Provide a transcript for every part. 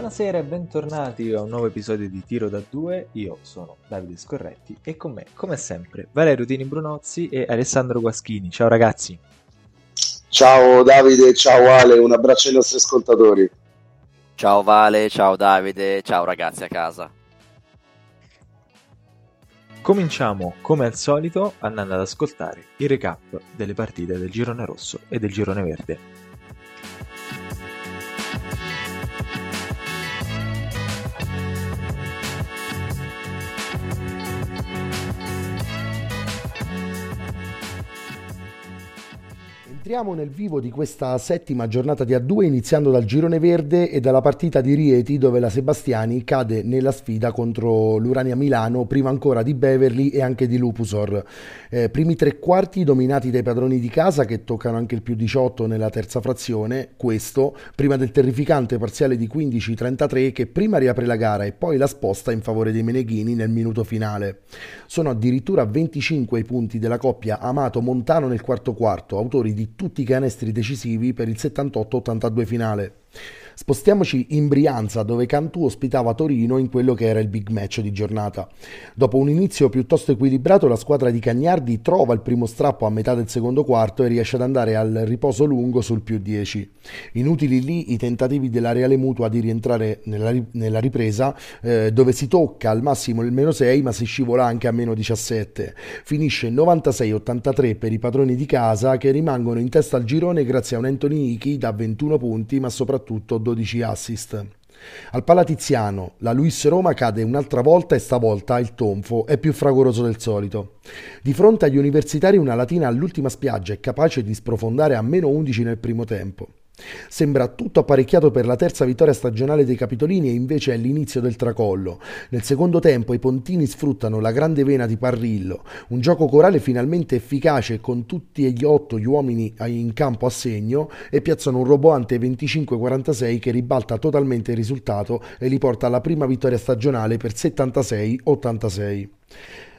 Buonasera e bentornati a un nuovo episodio di Tiro da 2. Io sono Davide Scorretti e con me, come sempre, Valerio Tini Brunozzi e Alessandro Guaschini. Ciao ragazzi. Ciao Davide, ciao Ale, un abbraccio ai nostri ascoltatori. Ciao Vale, ciao Davide, ciao ragazzi a casa. Cominciamo come al solito andando ad ascoltare il recap delle partite del girone rosso e del girone verde. Entriamo nel vivo di questa settima giornata di A2 iniziando dal girone verde e dalla partita di Rieti dove la Sebastiani cade nella sfida contro l'Urania Milano prima ancora di Beverly e anche di Lupusor. Eh, primi tre quarti dominati dai padroni di casa che toccano anche il più 18 nella terza frazione, questo prima del terrificante parziale di 15-33 che prima riapre la gara e poi la sposta in favore dei Meneghini nel minuto finale. Sono addirittura 25 i punti della coppia Amato-Montano nel quarto quarto, autori di tutti i canestri decisivi per il 78-82 finale. Spostiamoci in Brianza, dove Cantù ospitava Torino in quello che era il big match di giornata. Dopo un inizio piuttosto equilibrato, la squadra di Cagnardi trova il primo strappo a metà del secondo quarto e riesce ad andare al riposo lungo sul più 10. Inutili lì i tentativi della Reale Mutua di rientrare nella, ripresa, eh, dove si tocca al massimo il meno 6, ma si scivola anche a meno 17. Finisce 96-83 per i padroni di casa, che rimangono in testa al girone grazie a un Anthony Ichi da 21 punti, ma soprattutto 12 12 assist. Al Palatiziano la Luis Roma cade un'altra volta e stavolta il tonfo è più fragoroso del solito. Di fronte agli universitari una latina all'ultima spiaggia è capace di sprofondare a meno 11 nel primo tempo. Sembra tutto apparecchiato per la terza vittoria stagionale dei Capitolini e invece è l'inizio del tracollo. Nel secondo tempo i Pontini sfruttano la grande vena di Parrillo, un gioco corale finalmente efficace con tutti e gli otto gli uomini in campo a segno e piazzano un roboante 25-46 che ribalta totalmente il risultato e li porta alla prima vittoria stagionale per 76-86.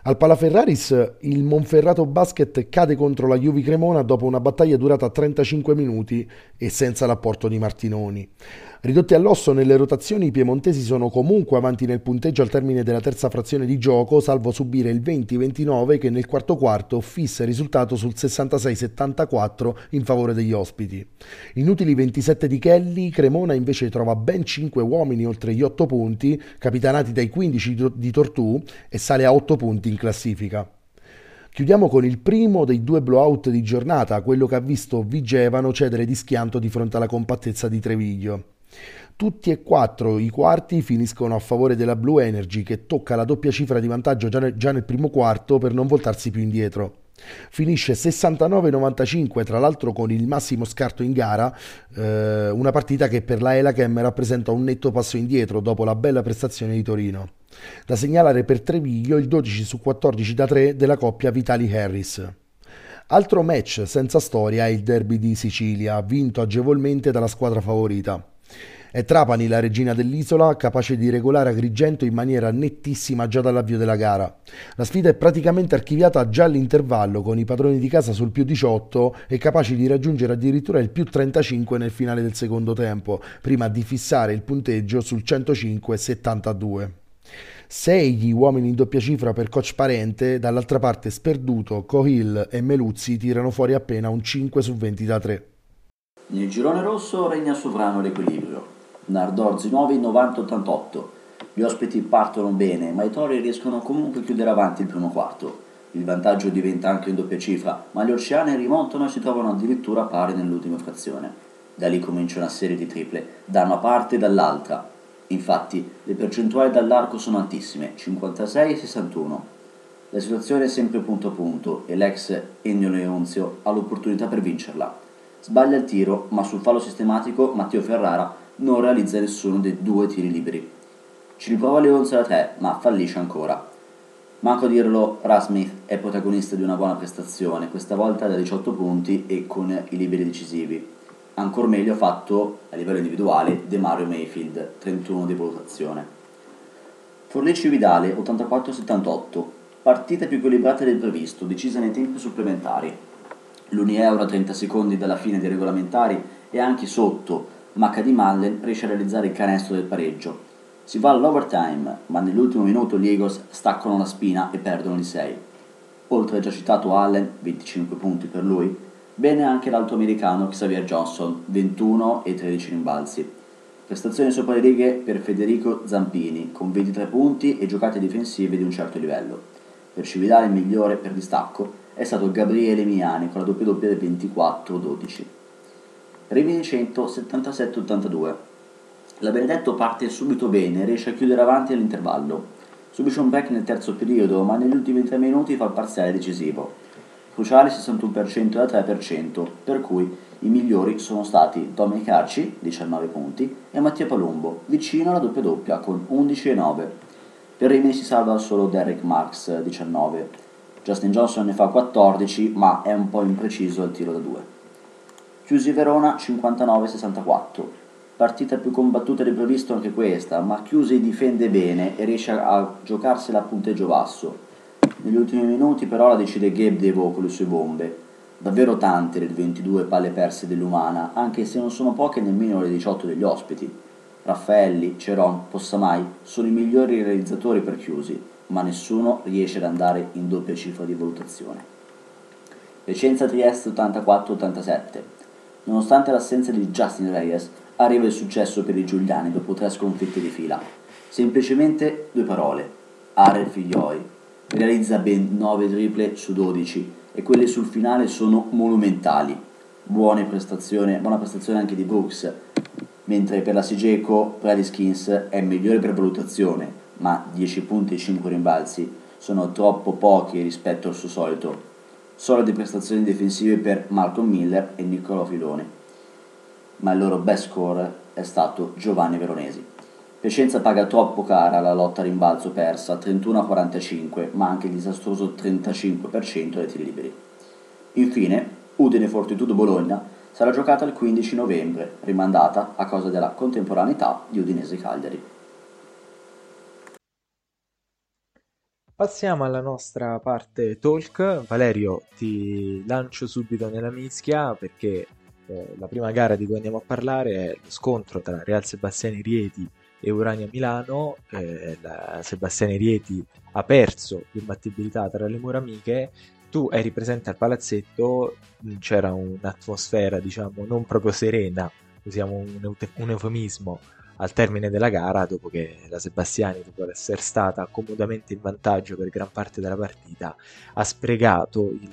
Al Palaferraris il Monferrato Basket cade contro la Juvi Cremona dopo una battaglia durata 35 minuti e senza l'apporto di Martinoni. Ridotti all'osso nelle rotazioni, i piemontesi sono comunque avanti nel punteggio al termine della terza frazione di gioco, salvo subire il 20-29 che nel quarto quarto fissa il risultato sul 66-74 in favore degli ospiti. Inutili 27 di Kelly, Cremona invece trova ben 5 uomini oltre gli 8 punti, capitanati dai 15 di Tortù, e sale a 8 punti in classifica. Chiudiamo con il primo dei due blowout di giornata, quello che ha visto Vigevano cedere di schianto di fronte alla compattezza di Treviglio. Tutti e quattro i quarti finiscono a favore della Blue Energy che tocca la doppia cifra di vantaggio già nel, già nel primo quarto per non voltarsi più indietro. Finisce 69-95, tra l'altro con il massimo scarto in gara, eh, una partita che per la Elachem rappresenta un netto passo indietro dopo la bella prestazione di Torino. Da segnalare per Treviglio il 12 su 14 da 3 della coppia Vitali Harris. Altro match senza storia è il derby di Sicilia, vinto agevolmente dalla squadra favorita. È Trapani la regina dell'isola, capace di regolare Agrigento in maniera nettissima già dall'avvio della gara. La sfida è praticamente archiviata già all'intervallo, con i padroni di casa sul più 18 e capaci di raggiungere addirittura il più 35 nel finale del secondo tempo, prima di fissare il punteggio sul 105-72. Sei gli uomini in doppia cifra per coach parente, dall'altra parte Sperduto, Cohill e Meluzzi tirano fuori appena un 5 su 20 da 3. Nel girone rosso regna sovrano l'equilibrio. Nardorzi 9 90-88. Gli ospiti partono bene, ma i tori riescono comunque a chiudere avanti il primo quarto. Il vantaggio diventa anche in doppia cifra, ma gli oceani rimontano e si trovano addirittura pari nell'ultima frazione. Da lì comincia una serie di triple, da una parte e dall'altra. Infatti, le percentuali dall'arco sono altissime, 56 e 61. La situazione è sempre punto a punto e l'ex Ennio Leonzio ha l'opportunità per vincerla. Sbaglia il tiro, ma sul fallo sistematico Matteo Ferrara non realizza nessuno dei due tiri liberi. Ci riprova Leonzo da te, ma fallisce ancora. Manco a dirlo, Rasmith è protagonista di una buona prestazione, questa volta da 18 punti e con i liberi decisivi. Ancor meglio fatto, a livello individuale, De Mario Mayfield, 31 di valutazione. Forlici Vidale, 84-78, partita più equilibrata del previsto, decisa nei tempi supplementari. L'Uni Euro a 30 secondi dalla fine dei regolamentari e anche sotto ma Cady Mullen riesce a realizzare il canestro del pareggio. Si va all'overtime, ma nell'ultimo minuto gli Eagles staccano la spina e perdono di 6. Oltre al già citato Allen, 25 punti per lui, bene anche l'alto americano Xavier Johnson, 21 e 13 rimbalzi. Prestazioni sopra le righe per Federico Zampini, con 23 punti e giocate difensive di un certo livello. Per Cividale il migliore per distacco è stato Gabriele Miani con la doppia doppia del 24-12. Rimini 177-82. La Benedetto parte subito bene e riesce a chiudere avanti all'intervallo. Subisce un break nel terzo periodo, ma negli ultimi tre minuti fa il parziale decisivo. Cruciale 61% da 3%, per cui i migliori sono stati Dominic Arci, 19 punti, e Mattia Palumbo, vicino alla doppia doppia con 11 e 9. Per Rimini si salva solo Derek Marks, 19. Justin Johnson ne fa 14, ma è un po' impreciso al tiro da 2. Chiusi Verona 59-64. Partita più combattuta di previsto anche questa, ma Chiusi difende bene e riesce a giocarsela a punteggio basso. Negli ultimi minuti però la decide Gabe Devo con le sue bombe. Davvero tante le 22 palle perse dell'Umana, anche se non sono poche nemmeno le 18 degli ospiti. Raffaelli, Ceron, Possamai sono i migliori realizzatori per Chiusi, ma nessuno riesce ad andare in doppia cifra di valutazione. Licenza Trieste 84-87. Nonostante l'assenza di Justin Reyes, arriva il successo per i Giuliani dopo tre sconfitte di fila. Semplicemente due parole. Are Figlioi. Realizza ben 9 triple su 12 e quelle sul finale sono monumentali. Buone prestazione, buona prestazione anche di Brooks, mentre per la Sigeco Bradley Skins è migliore per valutazione, ma 10 punti e 5 rimbalzi sono troppo pochi rispetto al suo solito. Solide prestazioni difensive per Malcolm Miller e Niccolò Filone ma il loro best score è stato Giovanni Veronesi. Piacenza paga troppo cara la lotta rimbalzo persa 31-45, ma anche il disastroso 35% dei tiri liberi. Infine, Udine Fortitudo Bologna sarà giocata il 15 novembre, rimandata a causa della contemporaneità di Udinese Cagliari. Passiamo alla nostra parte talk. Valerio, ti lancio subito nella mischia perché eh, la prima gara di cui andiamo a parlare è lo scontro tra Real Sebastiani Rieti e Urania Milano. Eh, Sebastiani Rieti ha perso l'imbattibilità tra le mura amiche. Tu eri presente al palazzetto, c'era un'atmosfera, diciamo, non proprio serena, usiamo un eufemismo, al termine della gara, dopo che la Sebastiani, dopo essere stata comodamente in vantaggio per gran parte della partita, ha sprecato il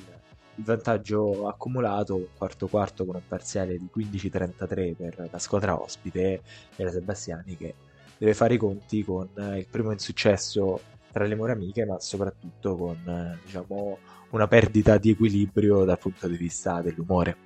il vantaggio accumulato un quarto quarto con un parziale di 15-33 per la squadra ospite e la Sebastiani che deve fare i conti con il primo insuccesso tra le mura amiche ma soprattutto con diciamo, una perdita di equilibrio dal punto di vista dell'umore.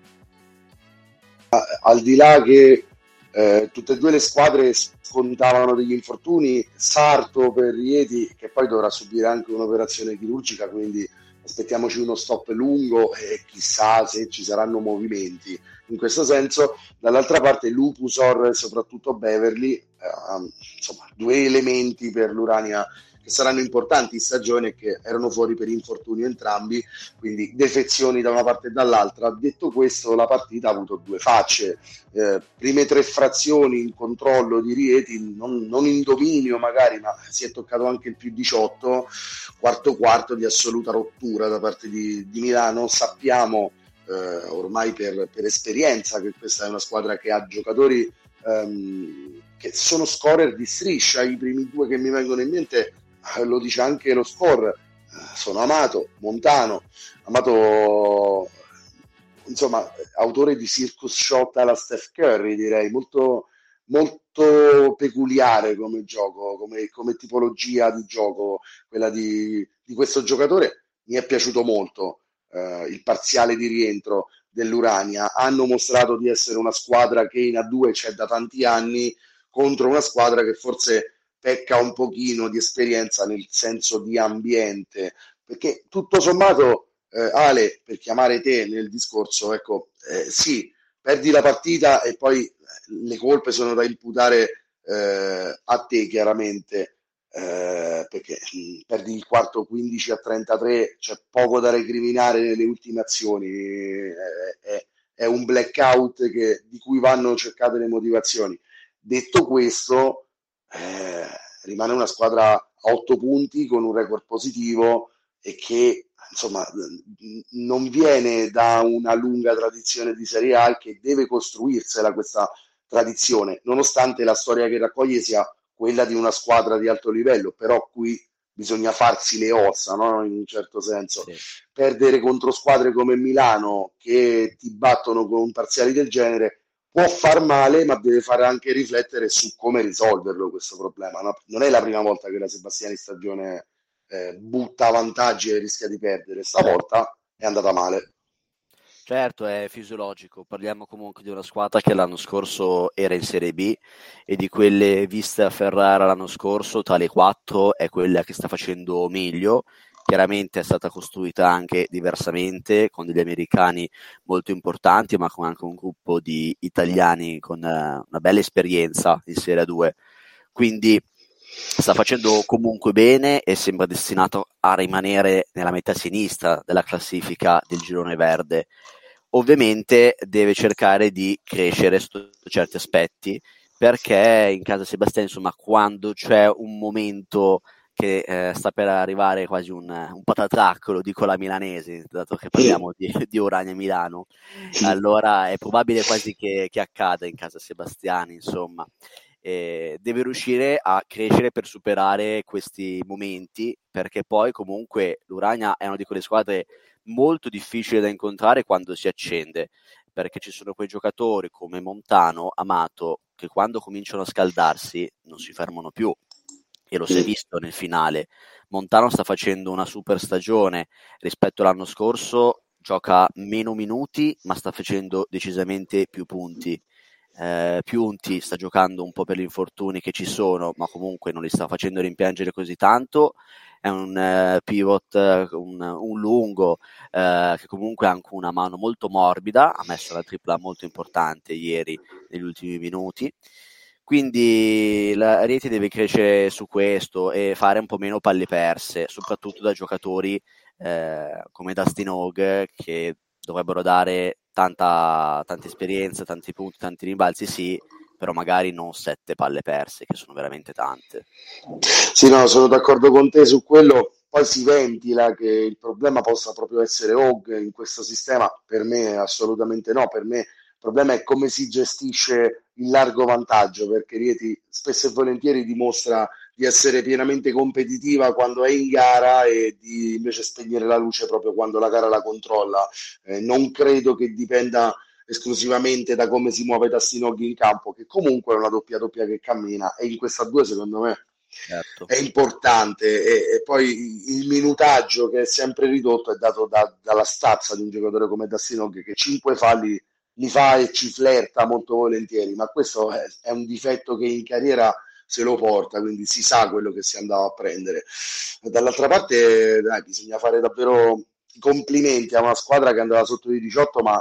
Al di là che eh, tutte e due le squadre scontavano degli infortuni Sarto per Rieti che poi dovrà subire anche un'operazione chirurgica quindi aspettiamoci uno stop lungo e chissà se ci saranno movimenti. In questo senso, dall'altra parte Lupusor e soprattutto Beverly, eh, insomma, due elementi per l'Urania che saranno importanti in stagione e che erano fuori per infortunio entrambi, quindi defezioni da una parte e dall'altra. Detto questo, la partita ha avuto due facce. Eh, prime tre frazioni in controllo di Rieti, non, non, in dominio magari, ma si è toccato anche il più 18, quarto quarto di assoluta rottura da parte di, di Milano. Sappiamo eh, ormai per, per, esperienza che questa è una squadra che ha giocatori ehm, che sono scorer di striscia, i primi due che mi vengono in mente lo dice anche lo score, eh, sono Amato, Montano, Amato insomma autore di Circus Shot alla Steph Curry direi, molto, molto peculiare come gioco, come, come tipologia di gioco, quella di, di, questo giocatore, mi è piaciuto molto eh, il parziale di rientro dell'Urania, hanno mostrato di essere una squadra che in A2 c'è da tanti anni contro una squadra che forse pecca un pochino di esperienza nel senso di ambiente, perché tutto sommato, eh, Ale, per chiamare te nel discorso, ecco, eh, sì, perdi la partita e poi le colpe sono da imputare eh, a te chiaramente, eh, perché mh, mm, perdi il quarto 15 a 33, c'è poco da recriminare nelle ultime azioni, eh, è, è un blackout che, di cui vanno cercate le motivazioni. Detto questo, eh, rimane una squadra a 8 punti con un record positivo e che insomma non viene da una lunga tradizione di Serie A che deve costruirsela questa tradizione, nonostante la storia che raccoglie sia quella di una squadra di alto livello, però qui bisogna farsi le ossa, no? in un certo senso. Sì. Perdere contro squadre come Milano che ti battono con parziali del genere può far male, ma deve fare anche riflettere su come risolverlo questo problema. No? Non è la prima volta che la Sebastiani stagione eh, butta vantaggi e rischia di perdere, stavolta è andata male. Certo, è fisiologico, parliamo comunque di una squadra che l'anno scorso era in Serie B e di quelle viste a Ferrara l'anno scorso, tra le quattro è quella che sta facendo meglio. Chiaramente è stata costruita anche diversamente, con degli americani molto importanti, ma con anche un gruppo di italiani con uh, una bella esperienza in Serie 2. Quindi sta facendo comunque bene e sembra destinato a rimanere nella metà sinistra della classifica del girone verde. Ovviamente deve cercare di crescere su certi aspetti perché in casa Sebastiano, insomma, quando c'è un momento che eh, sta per arrivare quasi un, un patatrac, lo dico la milanese, dato che parliamo di, di Urania Milano, allora è probabile quasi che, che accada in casa Sebastiani, insomma. Eh, deve riuscire a crescere per superare questi momenti, perché poi comunque l'Urania è una di quelle squadre molto difficili da incontrare quando si accende, perché ci sono quei giocatori come Montano, Amato, che quando cominciano a scaldarsi non si fermano più. E lo si è visto nel finale. Montano sta facendo una super stagione rispetto all'anno scorso, gioca meno minuti, ma sta facendo decisamente più punti eh, Piunti sta giocando un po' per gli infortuni che ci sono, ma comunque non li sta facendo rimpiangere così tanto. È un eh, pivot, un, un lungo eh, che comunque ha anche una mano molto morbida. Ha messo una tripla molto importante ieri negli ultimi minuti. Quindi la Rieti deve crescere su questo e fare un po' meno palle perse, soprattutto da giocatori eh, come Dustin Hogg che dovrebbero dare tanta, tanta esperienza, tanti punti, tanti rimbalzi, sì, però magari non sette palle perse, che sono veramente tante. Sì, no, sono d'accordo con te su quello. Poi si ventila che il problema possa proprio essere Hogg in questo sistema. Per me assolutamente no. Per me il problema è come si gestisce il largo vantaggio, perché Rieti spesso e volentieri dimostra di essere pienamente competitiva quando è in gara e di invece spegnere la luce proprio quando la gara la controlla. Eh, non credo che dipenda esclusivamente da come si muove Tassinoghi in campo, che comunque è una doppia doppia che cammina e in questa due secondo me certo. è importante e, e, poi il minutaggio che è sempre ridotto è dato da, dalla stazza di un giocatore come Tassinoghi che 5 falli li fa e ci flirta molto volentieri, ma questo è, è un difetto che in carriera se lo porta, quindi si sa quello che si andava a prendere. Dall'altra parte, dai, bisogna fare davvero complimenti a una squadra che andava sotto di 18, ma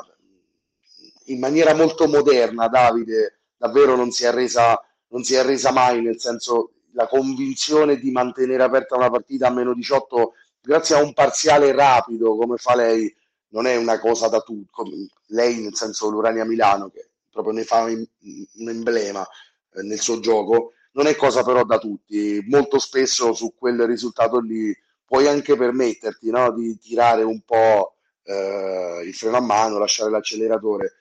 in maniera molto moderna. Davide davvero non si è resa, non si è resa mai, nel senso la convinzione di mantenere aperta una partita a meno 18 grazie a un parziale rapido come fa lei non è una cosa da tutto lei nel senso l'Urania Milano che proprio ne fa un, emblema eh, nel suo gioco non è cosa però da tutti. Molto spesso su quel risultato lì puoi anche permetterti no, di tirare un po' eh, il freno a mano, lasciare l'acceleratore.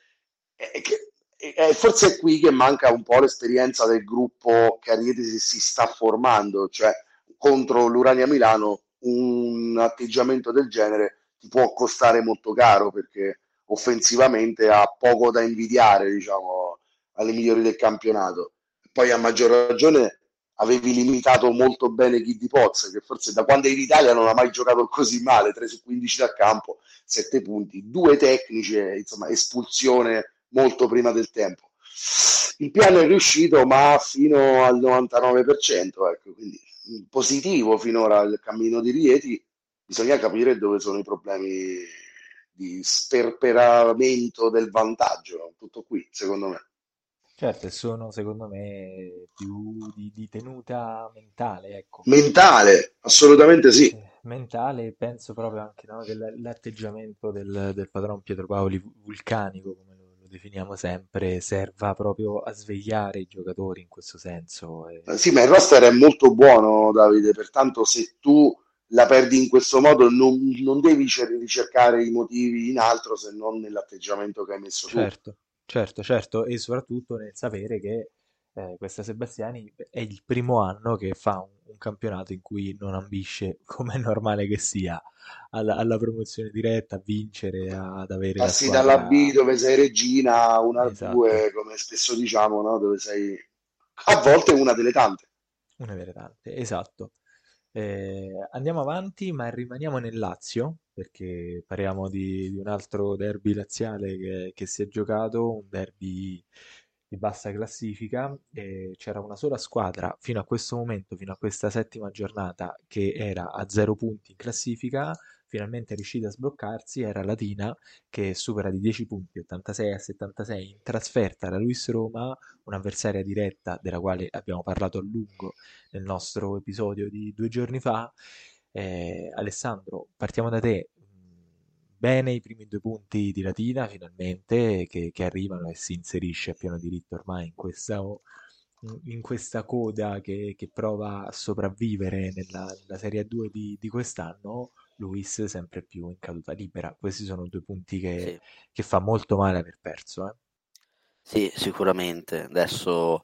E, che, e, forse è qui che manca un po' l'esperienza del gruppo che a Rieti si, si sta formando, cioè contro l'Urania Milano un atteggiamento del genere ti può costare molto caro perché offensivamente ha poco da invidiare diciamo, alle migliori del campionato poi a maggior ragione avevi limitato molto bene Kid Poz, che forse da quando è in Italia non ha mai giocato così male, 3 su 15 da campo, 7 punti, due tecnici, insomma, espulsione molto prima del tempo. Il piano è riuscito, ma fino al 99%, ecco, quindi positivo finora il cammino di Rieti, bisogna capire dove sono i problemi di sperperamento del vantaggio, tutto qui, secondo me. Certo, sono secondo me più di, di tenuta mentale, ecco. Mentale, assolutamente sì. Eh, mentale, penso proprio anche no, dell'atteggiamento del, del padron Pietro Paoli vulcanico, come definiamo sempre, serva proprio a svegliare i giocatori in questo senso. E... Eh, sì, ma il roster è molto buono, Davide, pertanto se tu la perdi in questo modo non, non devi ricercare i motivi in altro se non nell'atteggiamento che hai messo certo, tu. Certo, certo, e soprattutto nel sapere che eh, questa Sebastiani è il primo anno che fa un, un campionato in cui non ambisce, come è normale che sia, alla, alla promozione diretta, a vincere, ad avere Passi squadra... dalla B dove sei regina a una esatto. 2, come spesso diciamo, no? dove sei a volte una delle tante. Una delle tante, esatto. Eh, andiamo avanti, ma rimaniamo nel Lazio, perché parliamo di, di un altro derby laziale che, che si è giocato, un derby di bassa classifica e c'era una sola squadra fino a questo momento, fino a questa settima giornata, che era a zero punti in classifica, finalmente riuscita a sbloccarsi, era Latina che supera di 10 punti, 86 a 76 in trasferta la Luis Roma, un'avversaria diretta della quale abbiamo parlato a lungo nel nostro episodio di due giorni fa. Eh, Alessandro, partiamo da te, bene i primi due punti di Latina finalmente che, che arrivano e si inserisce a pieno diritto ormai in questa, in questa coda che, che, prova a sopravvivere nella, nella Serie 2 di, di, quest'anno, Luis sempre più in caduta libera. Questi sono due punti che, sì. che fa molto male aver perso. Eh. Sì, sicuramente. Adesso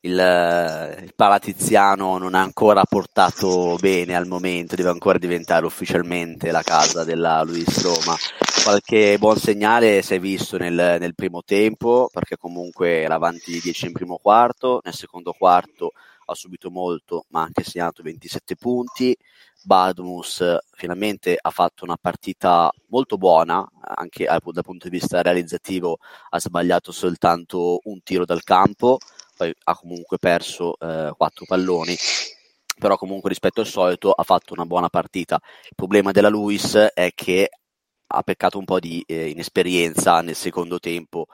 il, il Palatiziano non ha ancora portato bene al momento, deve ancora diventare ufficialmente la casa della Luis Roma. Qualche buon segnale si è visto nel, nel primo tempo, perché comunque era avanti di 10 in primo quarto, nel secondo quarto ha subito molto, ma ha anche segnato 27 punti. Badmus finalmente ha fatto una partita molto buona, anche dal punto di vista realizzativo ha sbagliato soltanto un tiro dal campo, poi ha comunque perso eh, quattro palloni, però comunque rispetto al solito ha fatto una buona partita. Il problema della Luis è che ha peccato un po' di eh, inesperienza nel secondo tempo,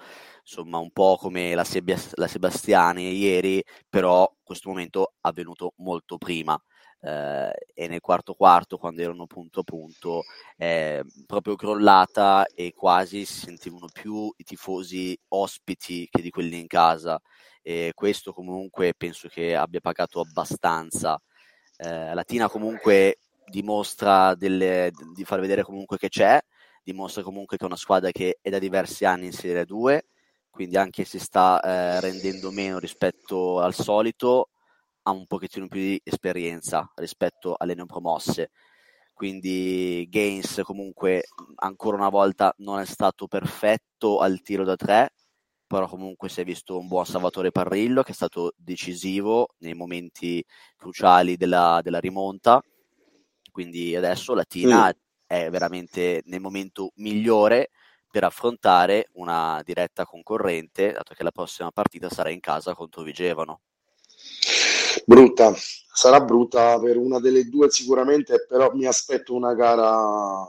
insomma un po' come la, Sebas- la Sebastiani ieri, però questo momento è avvenuto molto prima. Eh, e nel quarto quarto quando erano punto a punto è proprio crollata e quasi si sentivano più i tifosi ospiti che di quelli in casa. E questo comunque penso che abbia pagato abbastanza. Eh, Latina comunque dimostra delle, di far vedere comunque che c'è dimostra comunque che è una squadra che è da diversi anni in Serie 2 quindi anche se sta eh, rendendo meno rispetto al solito ha un pochettino più di esperienza rispetto alle neopromosse. Quindi Gaines comunque ancora una volta non è stato perfetto al tiro da tre, però comunque si è visto un buon Salvatore Parrillo che è stato decisivo nei momenti cruciali della, della rimonta. Quindi adesso la Tina mm. è veramente nel momento migliore per affrontare una diretta concorrente, dato che la prossima partita sarà in casa contro Vigevano. Brutta, sarà brutta per una delle due sicuramente, però mi aspetto una gara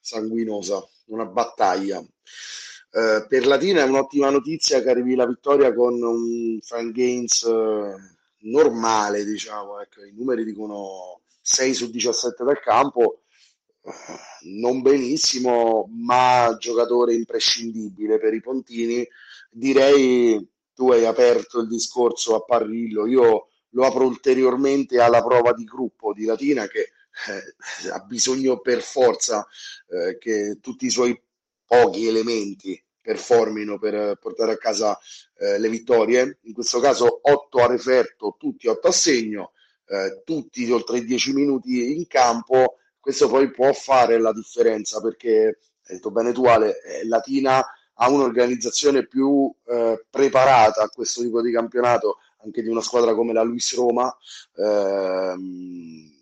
sanguinosa, una battaglia. Eh, per Latina è un'ottima notizia che arrivi la vittoria con un Frank Gaines eh, normale, diciamo, ecco, i numeri dicono 6 su 17 dal campo, non benissimo, ma giocatore imprescindibile per i Pontini. Direi tu hai aperto il discorso a Parrillo, io lo apro ulteriormente alla prova di gruppo di Latina che eh, ha bisogno per forza eh, che tutti i suoi pochi elementi performino per portare a casa eh, le vittorie. In questo caso 8 a referto, tutti 8 a segno, eh, tutti oltre i 10 minuti in campo. Questo poi può fare la differenza perché, hai detto bene tu Ale, eh, Latina ha un'organizzazione più eh, preparata a questo tipo di campionato anche di una squadra come la Luis Roma, ehm,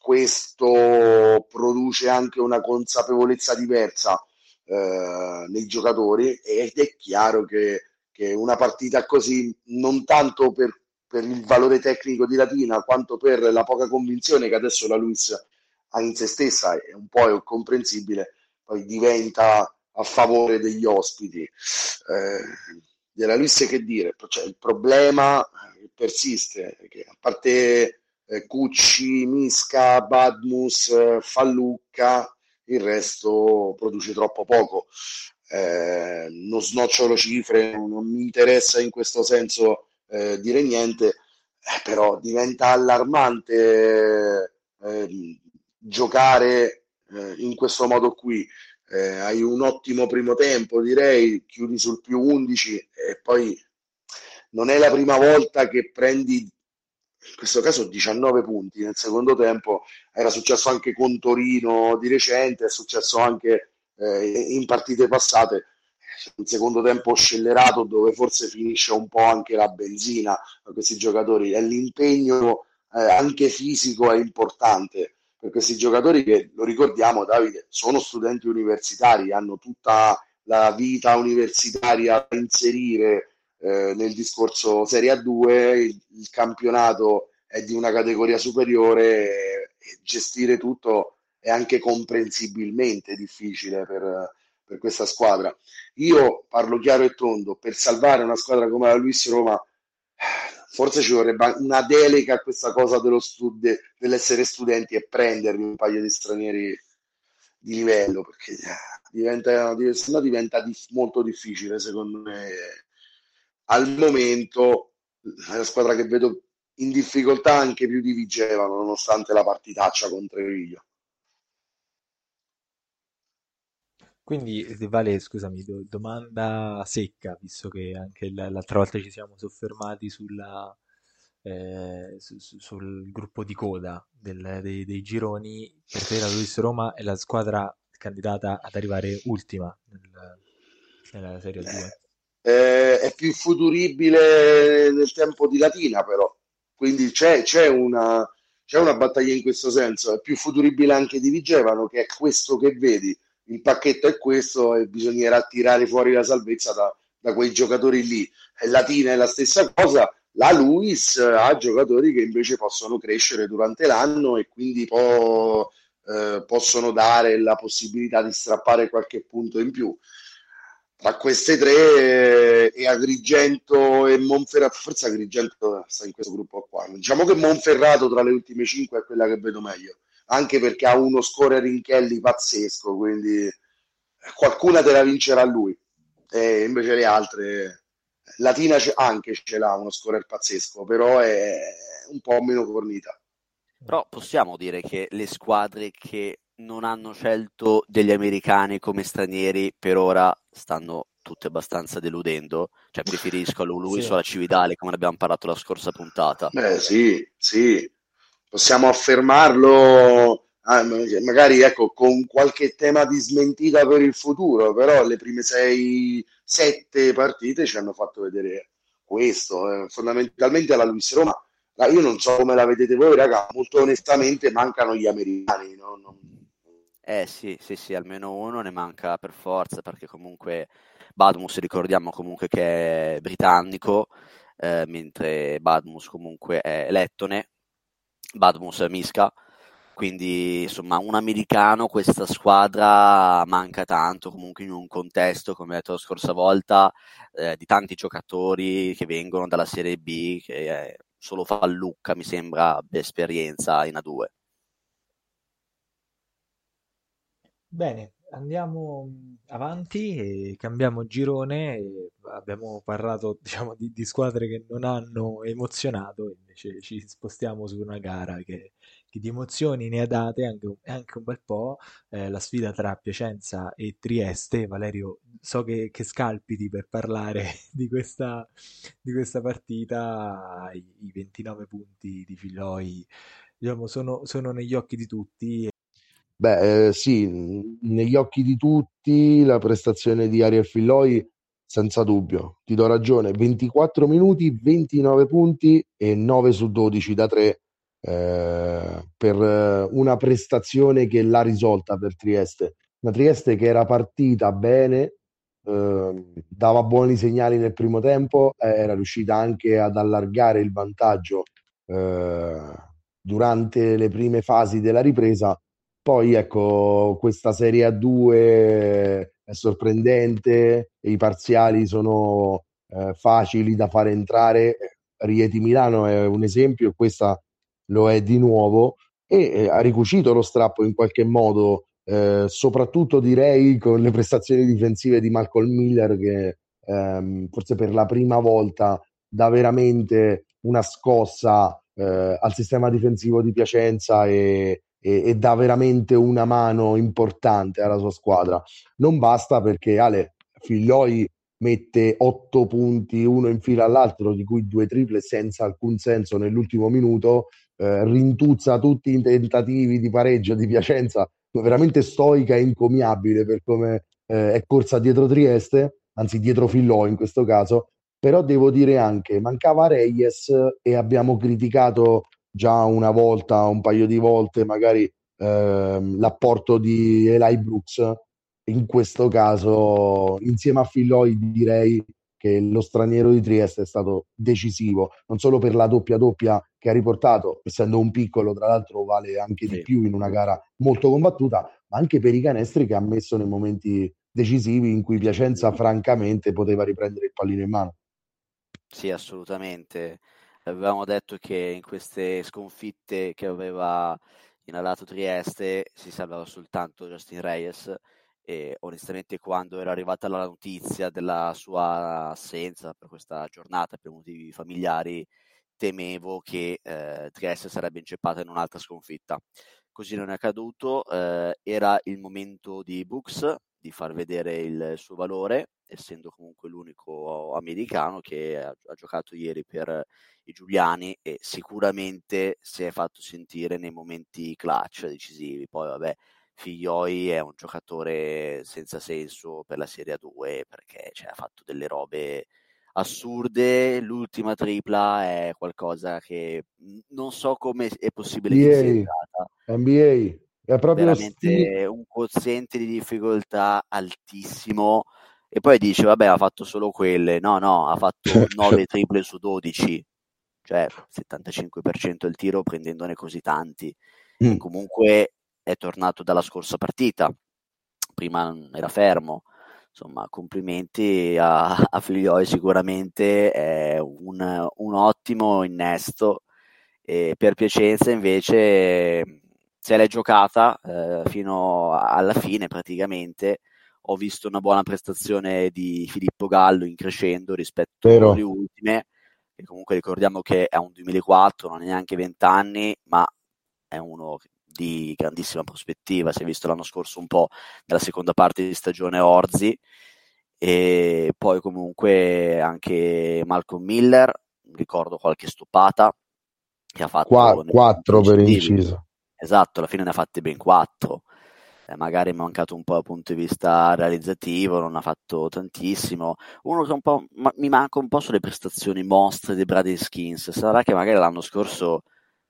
questo produce anche una consapevolezza diversa eh, nei giocatori ed è chiaro che, che, una partita così, non tanto per, per, il valore tecnico di Latina, quanto per la poca convinzione che adesso la Luis in se stessa, è un po' comprensibile, poi diventa a favore degli ospiti. Eh, della Luis che dire, cioè, il problema persiste, che a parte eh, Cucci, Misca, Badmus, eh, Fallucca, il resto produce troppo poco. eh, non snocciolo cifre, non mi interessa in questo senso eh, dire niente, eh, però diventa allarmante eh, giocare eh, in questo modo qui. Eh, hai un ottimo primo tempo, direi, chiudi sul più 11 e poi non è la prima volta che prendi in questo caso 19 punti nel secondo tempo. Era successo anche con Torino di recente è successo anche eh, in partite passate. Un secondo tempo scellerato dove forse finisce un po' anche la benzina a questi giocatori. E l'impegno eh, anche fisico è importante per questi giocatori che, lo ricordiamo Davide, sono studenti universitari, hanno tutta la vita universitaria da inserire eh, nel discorso Serie A2, il, il, campionato è di una categoria superiore e gestire tutto è anche comprensibilmente difficile per, per questa squadra. Io parlo chiaro e tondo, per salvare una squadra come la Luis Roma, forse ci vorrebbe una delega a questa cosa stud- dell'essere studenti e prendermi un paio di stranieri di livello, perché diventa, se no diventa dif- molto difficile secondo me. Al momento la squadra che vedo in difficoltà anche più di Vigevano, nonostante la partitaccia con Treviglio. Quindi, eh, Vale, scusami, do- domanda secca, visto che anche l'altra volta ci siamo soffermati sulla, eh, su- su- sul gruppo di coda del- dei, dei gironi, per te la Luis Roma è la squadra candidata ad arrivare ultima nel- nella Serie 2? Eh, è più futuribile nel tempo di Latina, però. Quindi c'è una, c'è una battaglia in questo senso. È più futuribile anche di Vigevano, che è questo che vedi il pacchetto è questo e bisognerà tirare fuori la salvezza da, da quei giocatori lì. Latina è la stessa cosa, la Luis ha giocatori che invece possono crescere durante l'anno e quindi può, eh, possono dare la possibilità di strappare qualche punto in più. Tra queste tre, eh, e Agrigento e Monferrato, forse Agrigento sta in questo gruppo qua. Diciamo che Monferrato tra le ultime cinque è quella che vedo meglio anche perché ha uno scorer in Kelly pazzesco, quindi qualcuna te la vincerà lui. E invece le altre, Latina anche ce l'ha uno scorer pazzesco, però è un po' meno fornita. Però possiamo dire che le squadre che non hanno scelto degli americani come stranieri per ora stanno tutte abbastanza deludendo. Cioè, preferisco a Luis sì. o alla Cividale, come abbiamo parlato la scorsa puntata. Beh, sì, sì possiamo affermarlo eh, magari ecco, con qualche tema di smentita per il futuro, però le prime 6-7 partite ci hanno fatto vedere questo. Eh. Fondamentalmente alla Luis Roma, io non so come la vedete voi, raga, molto onestamente mancano gli americani. No? Non... Eh sì, sì, sì, almeno uno ne manca per forza, perché comunque Badmus ricordiamo comunque che è britannico, eh, mentre Badmus comunque è lettone, Badmus Miska. Quindi, insomma, un americano, questa squadra manca tanto, comunque in un contesto, come detto la scorsa volta, eh, di tanti giocatori che vengono dalla Serie B, che è solo Fallucca, mi sembra, esperienza in A2. Bene, andiamo avanti e cambiamo girone. Abbiamo parlato, diciamo, di, di, squadre che non hanno emozionato, invece ci spostiamo su una gara che, che di emozioni ne ha date anche, anche un bel po'. Eh, la sfida tra Piacenza e Trieste. Valerio, so che, che scalpiti per parlare di questa, di questa partita. I, I, 29 punti di Filoi diciamo, sono, sono negli occhi di tutti. Beh, eh, sì, negli occhi di tutti la prestazione di Ariel Filloi, senza dubbio, ti do ragione, 24 minuti, 29 punti e 9 su 12 da 3 eh, per una prestazione che l'ha risolta per Trieste. Una Trieste che era partita bene, eh, dava buoni segnali nel primo tempo, era riuscita anche ad allargare il vantaggio eh, durante le prime fasi della ripresa poi ecco, questa Serie A2 è sorprendente, i parziali sono eh, facili da fare entrare. Rieti Milano è un esempio, questa lo è di nuovo, e eh, ha ricucito lo strappo in qualche modo eh, soprattutto direi con le prestazioni difensive di Malcolm Miller che ehm, forse per la prima volta dà veramente una scossa eh, al sistema difensivo di Piacenza e, e, e, dà veramente una mano importante alla sua squadra. Non basta perché Ale Figlioi mette otto punti uno in fila all'altro, di cui due triple senza alcun senso nell'ultimo minuto, eh, rintuzza tutti i tentativi di pareggio di Piacenza, veramente stoica e incomiabile per come eh, è corsa dietro Trieste, anzi dietro Fillò in questo caso, però devo dire anche, mancava Reyes e abbiamo criticato già una volta, un paio di volte magari ehm, l'apporto di Eli Brooks, in questo caso insieme a Filoi direi che lo straniero di Trieste è stato decisivo, non solo per la doppia doppia che ha riportato, essendo un piccolo, tra l'altro vale anche sì. di più in una gara molto combattuta, ma anche per i canestri che ha messo nei momenti decisivi in cui Piacenza francamente poteva riprendere il pallino in mano. Sì, assolutamente. Avevamo detto che in queste sconfitte che aveva inalato Trieste si salvava soltanto Justin Reyes e onestamente quando era arrivata la notizia della sua assenza per questa giornata per motivi familiari temevo che eh, Trieste sarebbe inceppata in un'altra sconfitta. Così non è accaduto, eh, era il momento di Books di far vedere il suo valore, essendo comunque l'unico americano che ha, ha giocato ieri per i Giuliani e sicuramente si è fatto sentire nei momenti clutch decisivi. Poi vabbè, Figlioi è un giocatore senza senso per la Serie A2 perché cioè, ha fatto delle robe assurde. L'ultima tripla è qualcosa che non so come è possibile NBA, che sia entrata. NBA è proprio veramente sti... un quoziente di difficoltà altissimo. E poi dice: Vabbè, ha fatto solo quelle. No, no, ha fatto 9 triple su 12, cioè 75% del tiro prendendone così tanti. Mm. comunque è tornato dalla scorsa partita, prima era fermo. Insomma, complimenti a, a Figlioi, sicuramente è un, un ottimo innesto. E per Piacenza invece se l'è giocata eh, fino alla fine praticamente. Ho visto una buona prestazione di Filippo Gallo in crescendo rispetto Vero. alle ultime, che comunque ricordiamo che è un 2004, non è neanche 20 anni, ma è uno di grandissima prospettiva, si è visto l'anno scorso un po' nella seconda parte di stagione Orzi e poi comunque anche Malcolm Miller, ricordo qualche stoppata che ha fatto Qua, 4 per inciso. Esatto, alla fine ne ha fatte ben 4. Eh, magari è mancato un po' dal punto di vista realizzativo, non ha fatto tantissimo. Uno che un po' ma, mi manca un po' sulle prestazioni mostre di Brady Skins. Sarà che magari l'anno scorso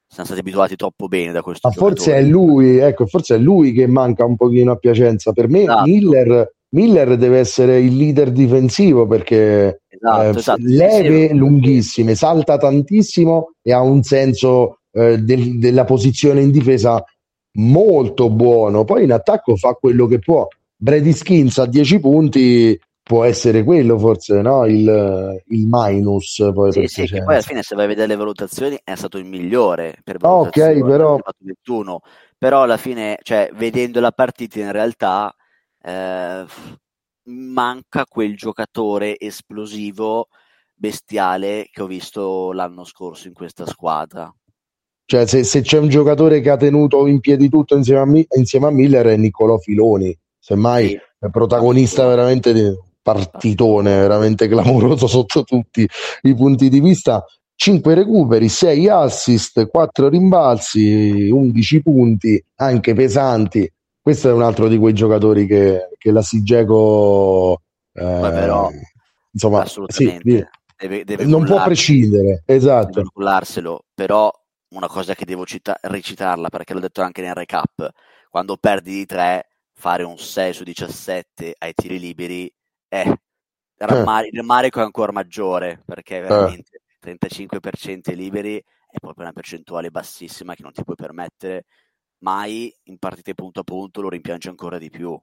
siamo stati abituati troppo bene da questo Ma forse è lui, ecco, forse è lui che manca un pochino a Piacenza. Per me esatto. Miller, Miller, deve essere il leader difensivo perché esatto, eh, esatto. leve sì, lunghissime, salta tantissimo e ha un senso eh, del, della posizione in difesa molto buono. Poi in attacco fa quello che può. Brady Skins a 10 punti può essere quello forse no? il, il minus poi, sì, sì, che poi alla fine se vai a vedere le valutazioni è stato il migliore per ok però 21 però alla fine cioè vedendo la partita in realtà eh, manca quel giocatore esplosivo bestiale che ho visto l'anno scorso in questa squadra cioè se, se c'è un giocatore che ha tenuto in piedi tutto insieme a, insieme a Miller è Niccolò Filoni semmai sì. è protagonista veramente di partitone veramente clamoroso sotto tutti i punti di vista. 5 recuperi, 6 assist, 4 rimbalzi, 11 punti, anche pesanti. Questo è un altro di quei giocatori che, che la Sigeco eh, però, insomma, assolutamente sì, deve, deve non può prescindere. Esatto. Deve però una cosa che devo cita- ricitarla perché l'ho detto anche nel recap, quando perdi di 3 fare un 6 su 17 ai tiri liberi eh, rammar- il rammarico è ancora maggiore perché veramente eh. 35% liberi è proprio una percentuale bassissima che non ti puoi permettere. Mai in partite punto a punto lo rimpiange ancora di più.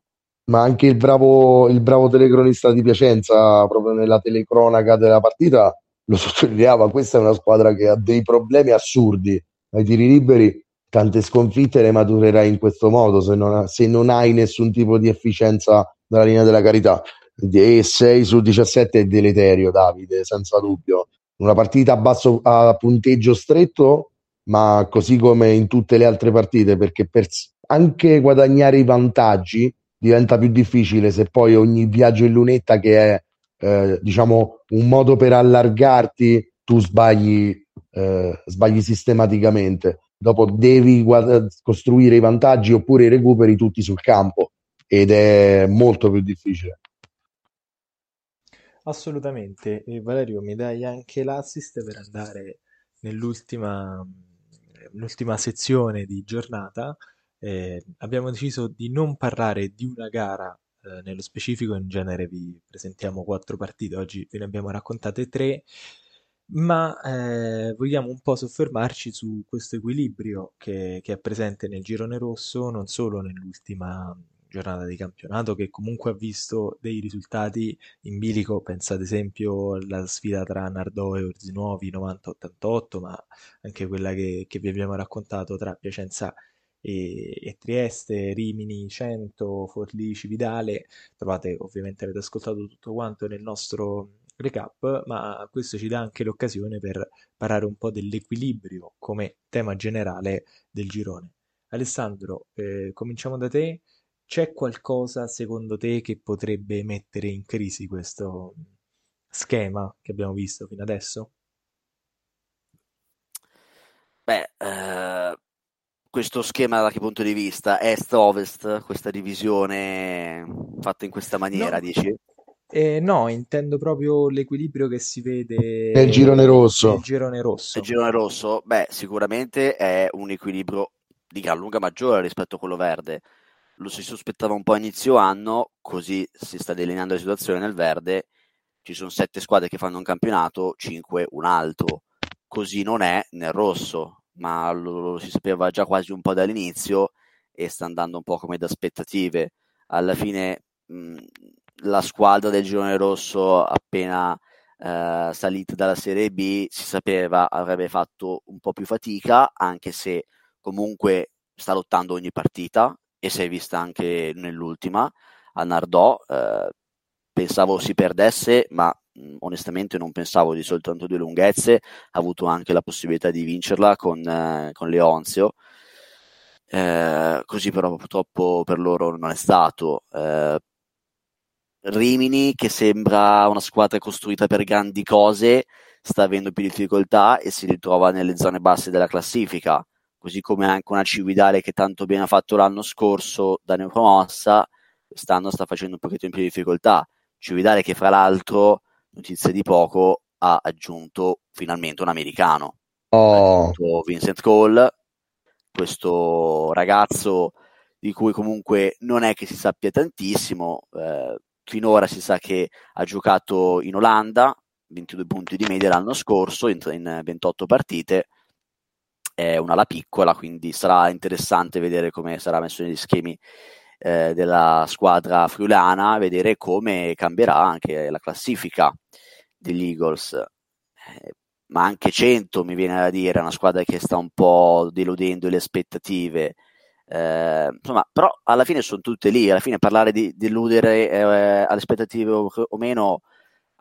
Ma anche il bravo, il bravo telecronista di Piacenza proprio nella telecronaca della partita lo sottolineava questa è una squadra che ha dei problemi assurdi ai tiri liberi tante sconfitte le maturerai in questo modo se non, se non hai nessun tipo di efficienza dalla linea della carità. E 6 su 17 è deleterio, Davide, senza dubbio. Una partita a, basso, a punteggio stretto, ma così come in tutte le altre partite, perché per anche guadagnare i vantaggi diventa più difficile se poi ogni viaggio in lunetta che è eh, diciamo un modo per allargarti tu sbagli, eh, sbagli sistematicamente. Dopo devi guad- costruire i vantaggi oppure i recuperi tutti sul campo ed è molto più difficile. Assolutamente. E Valerio mi dai anche l'assist per andare nell'ultima l'ultima sezione di giornata. Eh, abbiamo deciso di non parlare di una gara eh, nello specifico in genere vi presentiamo quattro partite, oggi ve ne abbiamo raccontate tre, ma eh, vogliamo un po' soffermarci su questo equilibrio che, che, è presente nel girone rosso, non solo nell'ultima giornata di campionato, che comunque ha visto dei risultati in bilico, pensa ad esempio alla sfida tra Nardò e Orzinuovi 90-88, ma anche quella che, che vi abbiamo raccontato tra Piacenza e e, e Trieste, Rimini, Cento, Forlì, Cividale. Trovate ovviamente, avete ascoltato tutto quanto nel nostro recap, ma questo ci dà anche l'occasione per parlare un po' dell'equilibrio come tema generale del girone. Alessandro, eh, cominciamo da te. C'è qualcosa secondo te che potrebbe mettere in crisi questo schema che abbiamo visto fino adesso? Beh, eh, questo schema da che punto di vista? Est-Ovest, questa divisione fatta in questa maniera, no. dici? Eh, no, intendo proprio l'equilibrio che si vede nel girone rosso. Nel girone rosso. Nel girone rosso, beh, sicuramente è un equilibrio di gran lunga maggiore rispetto a quello verde. Lo si sospettava un po' a inizio anno, così si sta delineando la situazione nel verde. Ci sono sette squadre che fanno un campionato, cinque un altro. Così non è nel rosso ma lo, lo, si sapeva già quasi un po' dall'inizio e sta andando un po' come da aspettative. Alla fine mh, la squadra del girone rosso appena eh, salita dalla Serie B si sapeva avrebbe fatto un po' più fatica, anche se comunque sta lottando ogni partita e si è vista anche nell'ultima a Nardò. Eh, pensavo si perdesse, ma Mhmm, onestamente non pensavo di soltanto due lunghezze, ha avuto anche la possibilità di vincerla con, eh, con Leonzio. Eh, così però purtroppo per loro non è stato. Eh, Rimini, che sembra una squadra costruita per grandi cose, sta avendo più difficoltà e si ritrova nelle zone basse della classifica, così come anche una Cividale che tanto bene ha fatto l'anno scorso da neopromossa, quest'anno sta facendo un pochettino più difficoltà. Cividale che fra l'altro notizia di poco, ha aggiunto finalmente un americano. Oh. Vincent Cole, questo ragazzo di cui comunque non è che si sappia tantissimo, eh, finora si sa che ha giocato in Olanda, 22 punti di media l'anno scorso in, in 28 partite, è un'ala piccola, quindi sarà interessante vedere come sarà messo negli schemi eh, della squadra friulana, vedere come cambierà anche la classifica degli Eagles. Eh, ma anche 100 mi viene da dire, è una squadra che sta un po' deludendo le aspettative. Eh, insomma, però alla fine sono tutte lì. Alla fine parlare di deludere eh, alle aspettative o, o, meno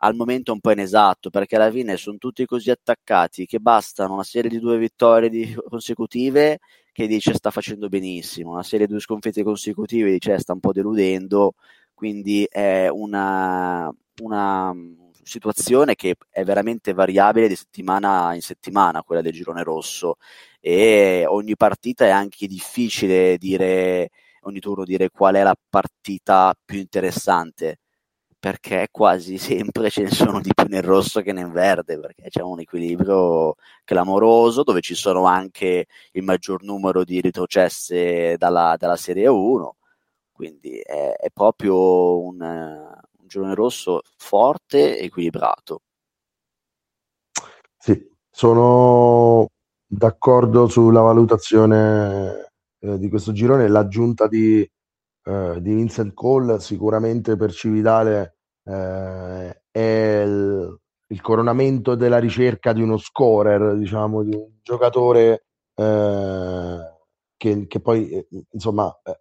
al momento è un po' inesatto perché alla fine sono tutti così attaccati che bastano una serie di due vittorie di, consecutive che dice sta facendo benissimo, una serie di due sconfitte consecutive dice sta un po' deludendo, quindi è una, una situazione che è veramente variabile di settimana in settimana, quella del girone rosso, e ogni partita è anche difficile dire, ogni turno dire qual è la partita più interessante perché quasi sempre ce ne sono di più nel rosso che nel verde, perché c'è un equilibrio clamoroso dove ci sono anche il maggior numero di retrocesse dalla, dalla Serie 1, quindi è, è proprio un, un girone rosso forte e equilibrato. Sì, sono d'accordo sulla valutazione eh, di questo girone, l'aggiunta di eh, di Vincent Cole sicuramente per Cividale eh, è il, il, coronamento della ricerca di uno scorer, diciamo, di un giocatore eh, che, che poi eh, insomma eh,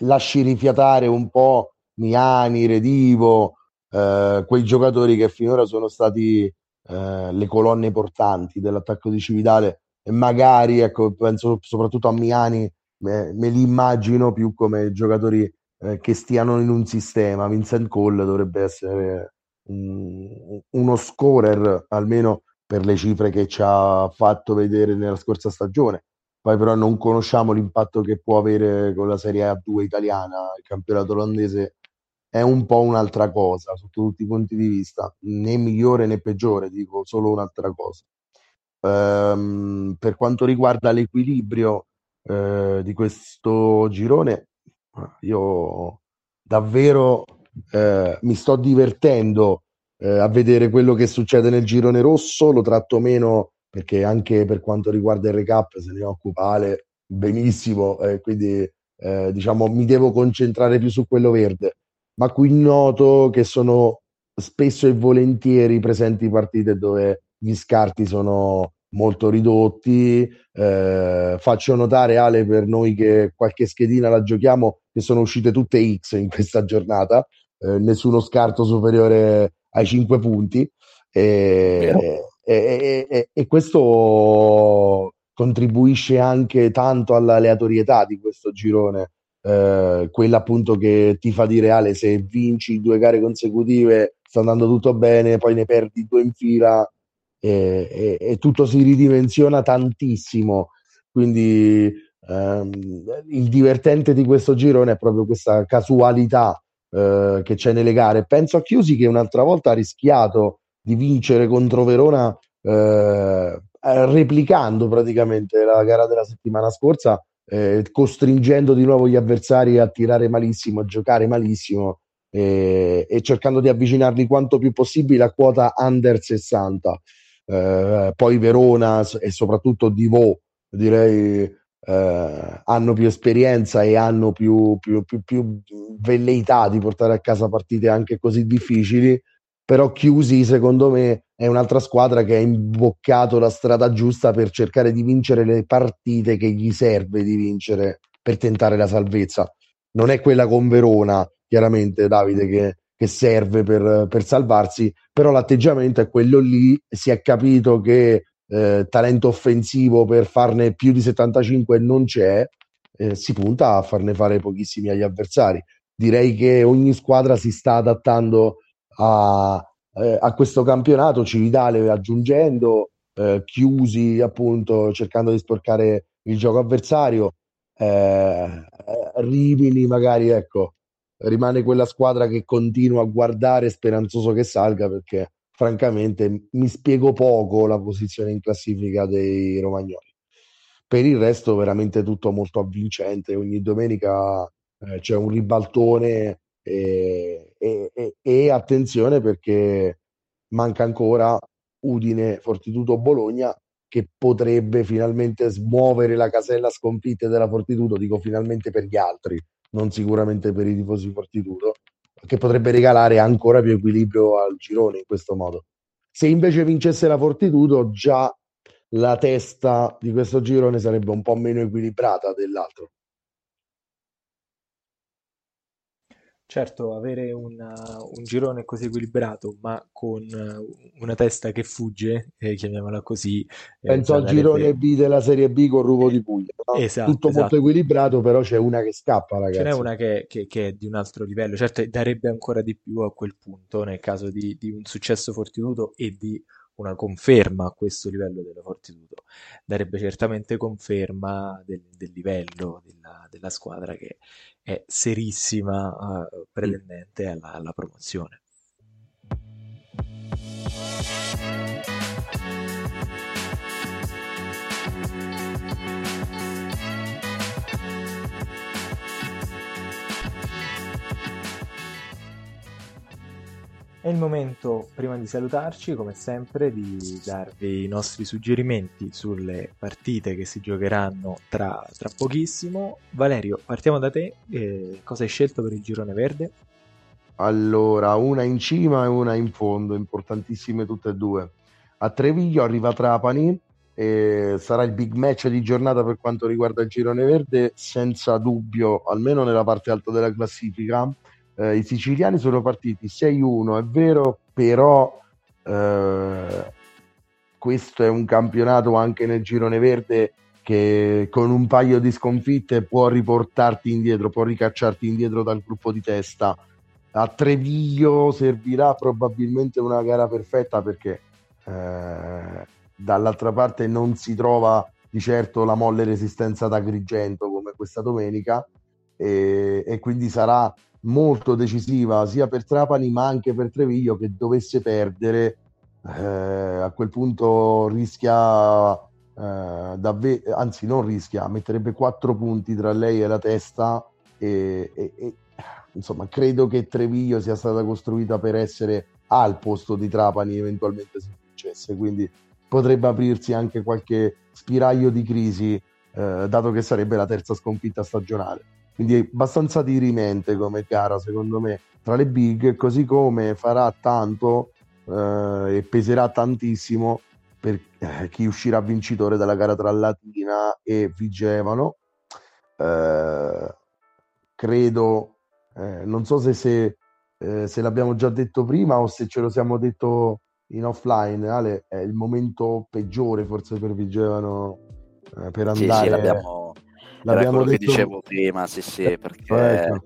lasci rifiatare un po' Miani, Redivo, quei giocatori che finora sono stati le colonne portanti dell'attacco di Cividale. E magari, ecco, penso soprattutto a Miani, me, me li immagino più come giocatori eh, che stiano in un sistema. Vincent Cole dovrebbe essere un, uno scorer, almeno per le cifre che ci ha fatto vedere nella scorsa stagione. Poi però non conosciamo l'impatto che può avere con la Serie A2 italiana, il campionato olandese è un po' un'altra cosa sotto tutti i punti di vista, né migliore né peggiore, dico solo un'altra cosa. Ehm, per quanto riguarda l'equilibrio eh, di questo girone, io davvero eh, mi sto divertendo eh, a vedere quello che succede nel girone rosso, lo tratto meno perché anche per quanto riguarda il recap se ne occupa Ale benissimo, eh, quindi eh, diciamo mi devo concentrare più su quello verde, ma qui noto che sono spesso e volentieri presenti partite dove gli scarti sono molto ridotti. Eh, faccio notare, Ale, per noi che qualche schedina la giochiamo, che sono uscite tutte X in questa giornata, eh, nessuno scarto superiore ai 5 punti. E, e, e, e, questo contribuisce anche tanto all'aleatorietà di questo girone, eh, quella appunto che ti fa dire Ale se vinci due gare consecutive sta andando tutto bene, poi ne perdi due in fila e, e tutto si ridimensiona tantissimo. Quindi ehm, il divertente di questo girone è proprio questa casualità eh, che c'è nelle gare. Penso a Chiusi che un'altra volta ha rischiato di vincere contro Verona eh, replicando praticamente la gara della settimana scorsa, eh, costringendo di nuovo gli avversari a tirare malissimo, a giocare malissimo e, e cercando di avvicinarli quanto più possibile a quota under 60. Eh, poi Verona e soprattutto Divo direi eh, hanno più esperienza e hanno più, più, più, più velleità di portare a casa partite anche così difficili però Chiusi secondo me è un'altra squadra che ha imboccato la strada giusta per cercare di vincere le partite che gli serve di vincere per tentare la salvezza. Non è quella con Verona, chiaramente Davide, che, che serve per, per, salvarsi, però l'atteggiamento è quello lì, si è capito che eh, talento offensivo per farne più di 75 non c'è, eh, si punta a farne fare pochissimi agli avversari. Direi che ogni squadra si sta adattando a, eh, a questo campionato, Cividale aggiungendo, eh, chiusi appunto cercando di sporcare il gioco avversario, eh, Rimini magari ecco, rimane quella squadra che continua a guardare speranzoso che salga perché francamente mi spiego poco la posizione in classifica dei romagnoli. Per il resto veramente tutto molto avvincente, ogni domenica eh, c'è un ribaltone e, e, e, e attenzione perché manca ancora Udine, Fortitudo, Bologna che potrebbe finalmente smuovere la casella sconfitte della Fortitudo, dico finalmente per gli altri, non sicuramente per i tifosi Fortitudo, che potrebbe regalare ancora più equilibrio al girone in questo modo. Se invece vincesse la Fortitudo, già la testa di questo girone sarebbe un po' meno equilibrata dell'altro. Certo, avere una, un girone così equilibrato, ma con uh, una testa che fugge, eh, chiamiamola così. eh, Penso al darebbe... girone B della Serie B con Ruvo di Puglia. no? Esatto, Tutto molto esatto. equilibrato, però c'è una che scappa, Ce n'è ragazzi. una che, che- che è di un altro livello, certo darebbe ancora di più a quel punto nel caso di, di un successo fortitudo e di una conferma a questo livello della Fortitudo. Darebbe certamente conferma del, del livello della, della squadra che è serissima, eh, pretendente alla, alla promozione. È il momento, prima di salutarci, come sempre, di darvi i nostri suggerimenti sulle partite che si giocheranno tra, tra pochissimo. Valerio, partiamo da te. Eh, cosa hai scelto per il girone verde? Allora, una in cima e una in fondo, importantissime tutte e due. A Treviglio arriva Trapani e sarà il big match di giornata per quanto riguarda il girone verde, senza dubbio, almeno nella parte alta della classifica. Eh, I siciliani sono partiti 6-1, è vero, però eh, questo è un campionato anche nel girone verde che con un paio di sconfitte può riportarti indietro, può ricacciarti indietro dal gruppo di testa. A Treviglio servirà probabilmente una gara perfetta perché eh, dall'altra parte non si trova di certo la molle resistenza da Agrigento come questa domenica e, e, quindi sarà molto decisiva sia per Trapani ma anche per Treviglio che dovesse perdere eh, a quel punto rischia eh, davvero anzi non rischia metterebbe quattro punti tra lei e la testa e, e, e insomma credo che Treviglio sia stata costruita per essere al posto di Trapani eventualmente se vincesse quindi potrebbe aprirsi anche qualche spiraglio di crisi, eh, dato che sarebbe la terza sconfitta stagionale. Quindi è abbastanza dirimente come gara, secondo me, tra le big, così come farà tanto eh, e peserà tantissimo per eh, chi uscirà vincitore dalla gara tra Latina e Vigevano. Eh, credo, eh, non so se, se, eh, se l'abbiamo già detto prima o se ce lo siamo detto in offline, Ale, è il momento peggiore forse per Vigevano eh, per andare. Sì, sì, l'abbiamo, l'abbiamo detto... che dicevo prima, sì, sì, perché... Ecco.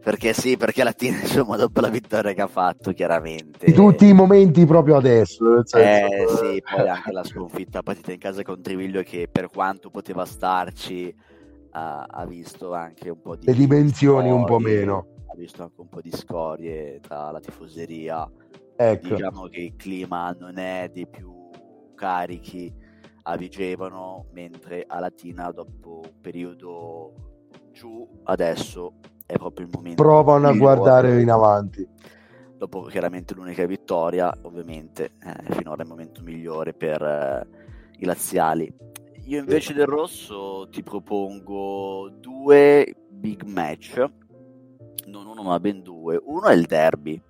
Perché sì, perché alla fine, insomma, dopo la vittoria che ha fatto, chiaramente. Di tutti i momenti proprio adesso. Senso... Eh sì, poi anche la sconfitta partita in casa con Triviglio che per quanto poteva starci, ha, ha visto anche un po' di... Le dimensioni scorie, un po' meno. Ha visto anche un po' di scorie tra la tifoseria Ecco. Diciamo che il clima non è dei più carichi a Vigevano, mentre a Latina dopo un periodo giù, adesso è proprio il momento. Provano a guardare in avanti. Dopo chiaramente l'unica vittoria, ovviamente, eh, finora è il momento migliore per eh, i laziali. Io invece del rosso ti propongo due big match, non uno ma ben due. Uno è il derby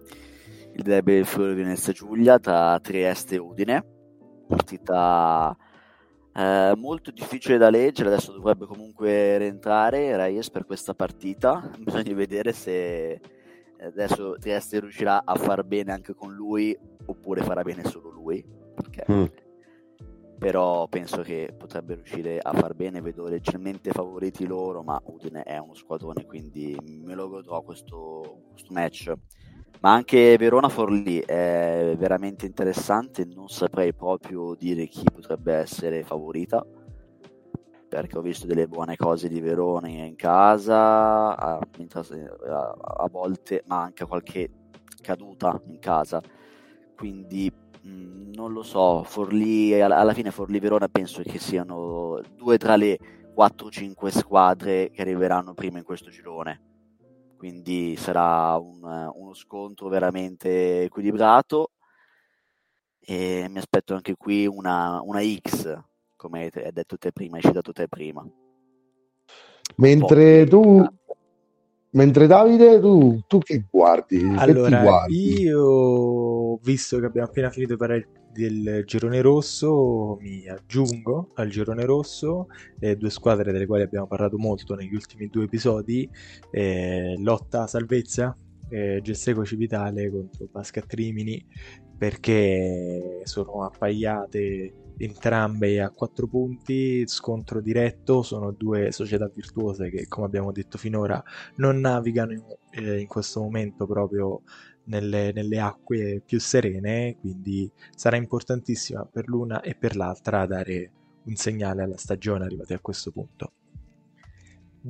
il derby del Friuli Venezia Giulia tra Trieste e Udine. Partita eh, molto difficile da leggere, adesso dovrebbe comunque rientrare Reyes per questa partita. Bisogna vedere se adesso Trieste riuscirà a far bene anche con lui oppure farà bene solo lui. Perché... Mm. Però penso che potrebbe riuscire a far bene, vedo leggermente favoriti loro, ma Udine è uno squadrone, quindi me lo godrò questo, questo match ma anche Verona Forlì è veramente interessante, non saprei proprio dire chi potrebbe essere favorita, perché ho visto delle buone cose di Verona in casa, a, a, volte, ma anche qualche caduta in casa, quindi mh, mm, non lo so, Forlì, alla fine Forlì-Verona penso che siano due tra le 4-5 squadre che arriveranno prima in questo girone quindi sarà un, uno scontro veramente equilibrato e mi aspetto anche qui una, una X, come hai detto te prima, hai citato te prima. Mentre tu, mentre Davide, tu, tu che guardi? Allora, che guardi? io, visto che abbiamo appena finito di parlare del girone rosso mi aggiungo al girone rosso eh, due squadre delle quali abbiamo parlato molto negli ultimi due episodi eh, lotta salvezza eh, Gesseco Civitale contro Basket Rimini perché sono appaiate entrambe a quattro punti scontro diretto sono due società virtuose che come abbiamo detto finora non navigano in, eh, in questo momento proprio nelle, nelle, acque più serene, quindi sarà importantissima per l'una e per l'altra dare un segnale alla stagione arrivati a questo punto.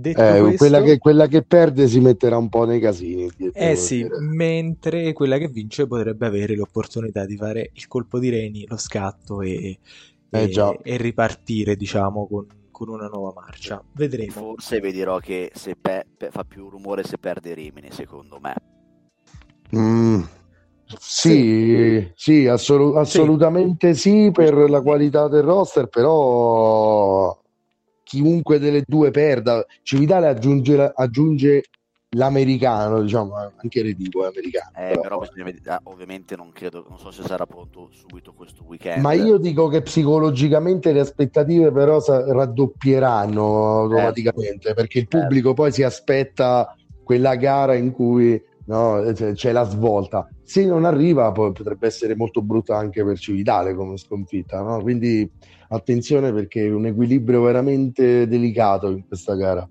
Detto eh, questo, quella, che, quella, che, perde si metterà un po' nei casini. Eh sì, dire. mentre quella che vince potrebbe avere l'opportunità di fare il colpo di reni, lo scatto e, eh, e, e ripartire, diciamo, con, con, una nuova marcia. Vedremo. Forse vi dirò che se pe- pe- fa più rumore se perde Rimini, secondo me. Mm, sì, sì, assolu- assolutamente sì. sì per la qualità del roster, però chiunque delle due perda, Civitale aggiunge, aggiunge l'americano, diciamo, anche Redivo è americano. Eh, però, però ah, ovviamente non credo, non so se sarà pronto subito questo weekend. Ma io dico che psicologicamente le aspettative però raddoppieranno automaticamente, eh, perché il pubblico eh. poi si aspetta quella gara in cui no, c'è la svolta. Se non arriva potrebbe essere molto brutta anche per Civitale come sconfitta, no? quindi attenzione perché è un equilibrio veramente delicato in questa gara.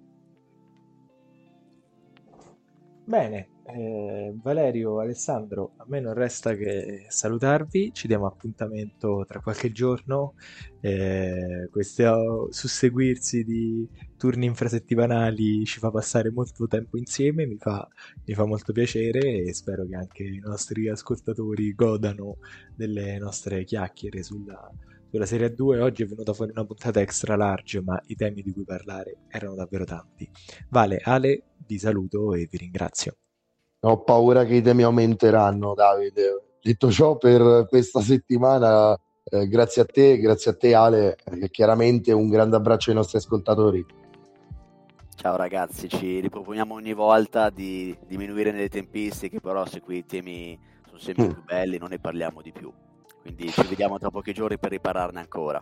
Bene, eh, Valerio, Alessandro, a me non resta che salutarvi, ci diamo appuntamento tra qualche giorno, eh, questo susseguirsi di turni infrasettimanali ci fa passare molto tempo insieme, mi fa, mi fa molto piacere e spero che anche i nostri ascoltatori godano delle nostre chiacchiere sulla, sulla Serie 2 oggi è venuta fuori una puntata extra large, ma i temi di cui parlare erano davvero tanti. Vale, Ale, vi saluto e vi ringrazio. Ho paura che i temi aumenteranno, Davide. Detto ciò, per questa settimana, eh, grazie a te, grazie a te Ale, e chiaramente un grande abbraccio ai nostri ascoltatori. Ciao ragazzi, ci riproponiamo ogni volta di diminuire nelle tempistiche, però se quei temi sono sempre mm. più belli non ne parliamo di più. Quindi ci vediamo tra pochi giorni per ripararne ancora.